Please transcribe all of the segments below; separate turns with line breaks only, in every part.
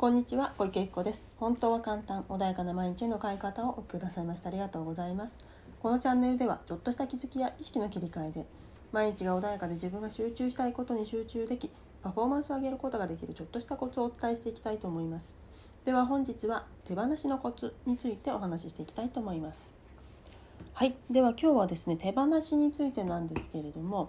こんにちは小池子です。本当は簡単穏やかな毎日への変え方をお聞きくださいましてありがとうございます。このチャンネルではちょっとした気づきや意識の切り替えで毎日が穏やかで自分が集中したいことに集中できパフォーマンスを上げることができるちょっとしたコツをお伝えしていきたいと思います。では本日は手放しのコツについてお話ししていきたいと思います。はい。では今日はですね手放しについてなんですけれども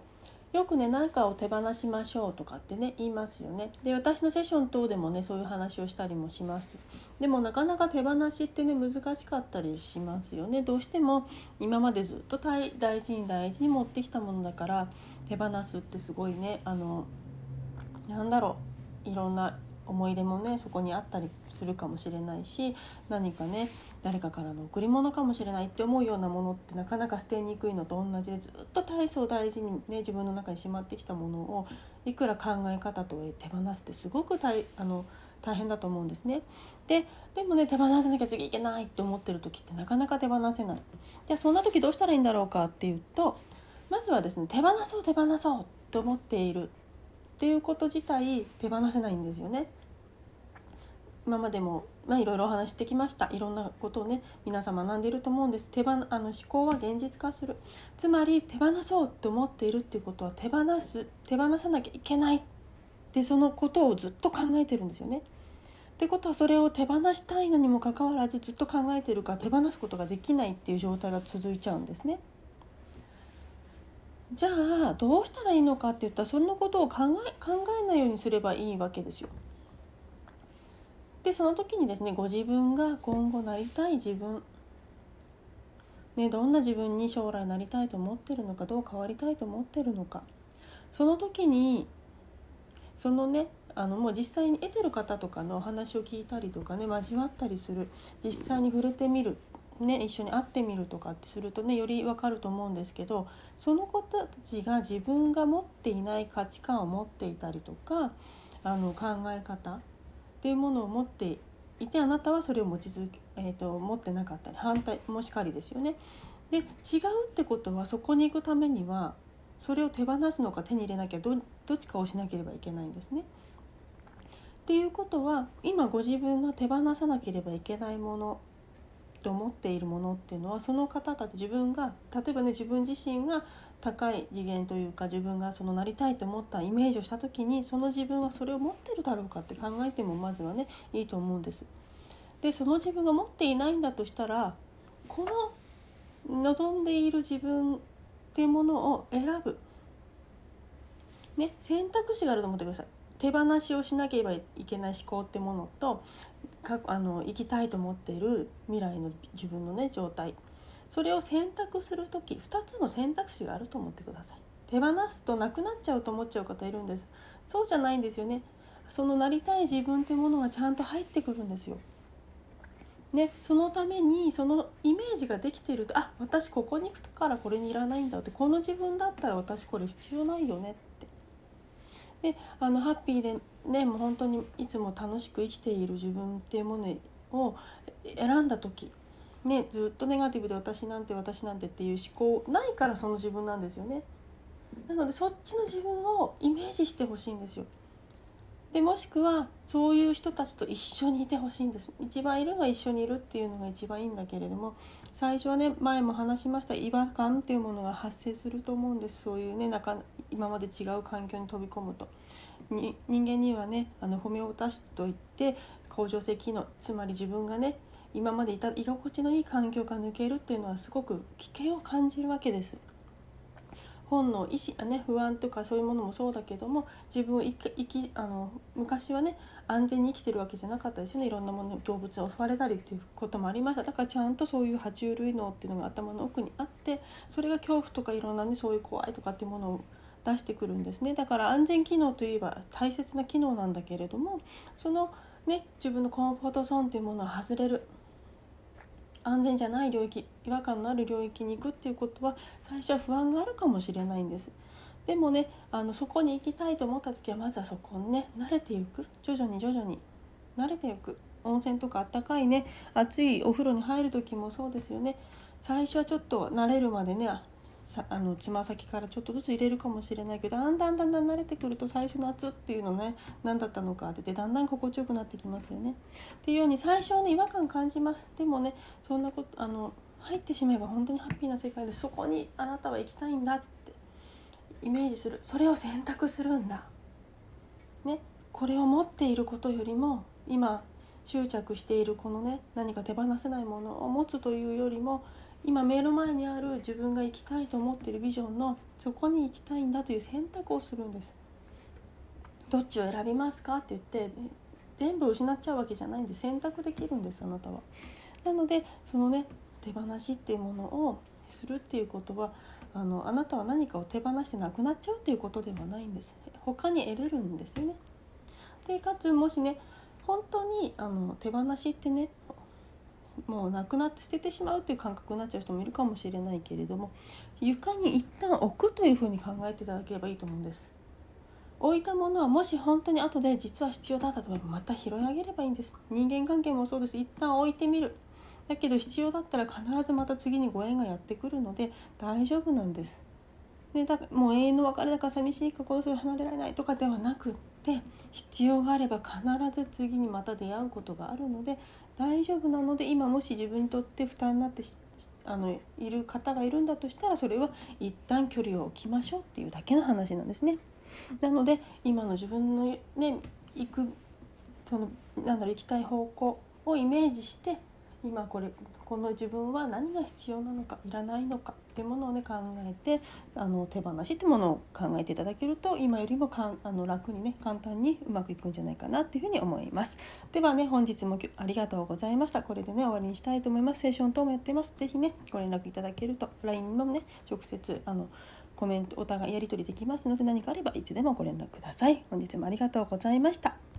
よくね何かを手放しましょうとかってね言いますよね。で私のセッション等でもねそういう話をしたりもします。でもなかなか手放しってね難しかったりしますよね。どうしても今までずっと大事に大事に持ってきたものだから手放すってすごいねあのなんだろういろんな思い出もねそこにあったりするかもしれないし何かね誰かからの贈り物かもしれないって思うようなものってなかなか捨てにくいのと同じでずっと大層大事にね自分の中にしまってきたものをいくら考え方と手放すってすごく大あの大変だと思うんですね。ででもね手放さなきゃ次いけないって思ってる時ってなかなか手放せない。じゃあそんな時どうしたらいいんだろうかっていうとまずはですね手放そう手放そうと思っているっていうこと自体手放せないんですよね。今までも、まあ、いろいろお話してきましたいろんなことをね皆さん学んでいると思うんです手放あの思考は現実化するつまり手放そうと思っているっていうことは手放す手放さなきゃいけないでそのことをずっと考えてるんですよね。ってことはそれを手放したいのにもかかわらずずっと考えてるから手放すことができないっていう状態が続いちゃうんですね。じゃあどうしたらいいのかって言ったらそんなことを考え考えないようにすればいいわけですよ。でその時にですねご自分が今後なりたい自分、ね、どんな自分に将来なりたいと思ってるのかどう変わりたいと思ってるのかその時にそのねあのもう実際に得てる方とかのお話を聞いたりとかね交わったりする実際に触れてみる、ね、一緒に会ってみるとかってするとねより分かると思うんですけどその子たちが自分が持っていない価値観を持っていたりとかあの考え方っていうものを持っていてあなたはそれを持ち続け、えーと、持ってなかったり反対もしかりですよね。で違うってことはそこに行くためにはそれを手放すのか手に入れなきゃどどっちかをしなければいけないんですね。っていうことは今ご自分が手放さなければいけないものと思っているものっていうのはその方たち自分が例えばね自分自身が高い次元というか自分がそのなりたいと思ったイメージをした時にその自分はそれを持ってるだろうかって考えてもまずはねいいと思うんです。でその自分が持っていないんだとしたらこの望んでいる自分っていうものを選ぶ、ね、選択肢があると思ってください。手放しをしなければいけない思考ってものとかあの生きたいと思っている未来の自分のね状態。それを選択する時2つの選択肢があると思ってください。手放すとなくなっちゃうと思っちゃう方いるんです。そうじゃないんですよね。そのなりたい自分というものがちゃんと入ってくるんですよ。ね、そのためにそのイメージができているとあ私ここに行くからこれにいらないんだってこの自分だったら私これ必要ないよねって。であのハッピーでねもう本当にいつも楽しく生きている自分っていうものを選んだ時ね、ずっとネガティブで私なんて私なんてっていう思考ないからその自分なんですよね。なのでそっちの自分をイメージしてほしいんですよ。でもしくはそういう人たちと一緒にいてほしいんです。一番いるのは一緒にいるっていうのが一番いいんだけれども最初はね前も話しました違和感っていうものが発生すると思うんです。そういうね中今まで違う環境に飛び込むと。に人間にはねあのホメオタシといって恒常性機能つまり自分がね今までいた居心地のいい環境から抜けるっていうのはすごく危険を感じるわけです。本能意志あ、ね、不安とかそういうものもそうだけども自分を生きあの昔はね安全に生きてるわけじゃなかったですよねいろんなもの動物に襲われたりっていうこともありましただからちゃんとそういう爬虫類脳っていうのが頭の奥にあってそれが恐怖とかいろんなねそういう怖いとかっていうものを出してくるんですね。だから安全機能といえば大切な機能なんだけれどもそのね自分のコンフォートゾーンというものは外れる。安全じゃない領域違和感のある領域に行くっていうことは最初は不安があるかもしれないんです。でもねあのそこに行きたいと思った時はまずはそこにね慣れていく。徐々に徐々に。慣れていく。温泉とかあったかいね熱いお風呂に入る時もそうですよね。最初はちょっと慣れるまでねさあのつま先からちょっとずつ入れるかもしれないけどだんだんだんだん慣れてくると最初の圧っていうのね何だったのかっててだんだん心地よくなってきますよね。っていうように最初はね違和感感じますでもねそんなことあの入ってしまえば本当にハッピーな世界でそこにあなたは行きたいんだってイメージするそれを選択するんだ。ねこれを持っていることよりも今執着しているこのね何か手放せないものを持つというよりも今目の前にある自分が生きたいと思ってるビジョンのそこに行きたいんだという選択をするんです。どっちを選びますかって言って全部失っちゃうわけじゃないんで選択できるんですあなたは。なのでそのね手放しっていうものをするっていうことはあのあなたは何かを手放してなくなっちゃうっていうことではないんです。他に得れるんですよね。でかつもしね本当にあの手放しってねもうなくなって捨ててしまうっていう感覚になっちゃう人もいるかもしれないけれども床に一旦置くというふうに考えていただければいいと思うんです。置いたものはもし本当に後で実は必要だったとまた拾い上げればいいんです。人間関係もそうです。一旦置いてみる。だけど必要だったら必ずまた次にご縁がやってくるので大丈夫なんです。でだもう永遠の別れだから寂しいかこの人離れられないとかではなくって必要があれば必ず次にまた出会うことがあるので大丈夫なので今もし自分にとって負担になってあのいる方がいるんだとしたらそれは一旦距離を置きましょうっていうだけの話なんですね。なので今の自分のね行くそのなんだろう行きたい方向をイメージして今これこの自分は何が必要なのかいらないのかっていうものをね考えてあの手放しってものを考えていただけると今よりもかんあの楽にね簡単にうまくいくんじゃないかなっていうふうに思います。ではね本日もありがとうございました。これでね終わりにしたいと思います。セッション等もやってます是非ねご連絡いただけると LINE のね直接あのコメントお互いやり取りできますので何かあればいつでもご連絡ください。本日もありがとうございました。